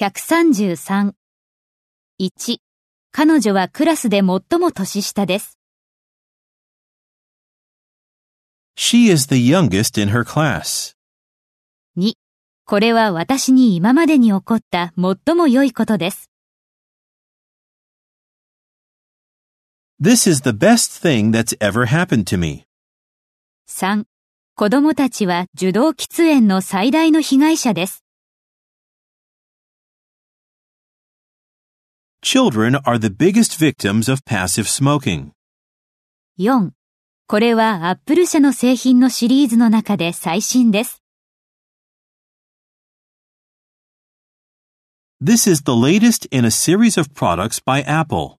133。1、彼女はクラスで最も年下です。She is the youngest in her class. 2、これは私に今までに起こった最も良いことです。This is the best thing that's ever happened to me. 3、子供たちは受動喫煙の最大の被害者です。Children are the biggest victims of passive smoking. 4、これはアップル社の製品のシリーズの中で最新です。 This is the latest in a series of products by Apple.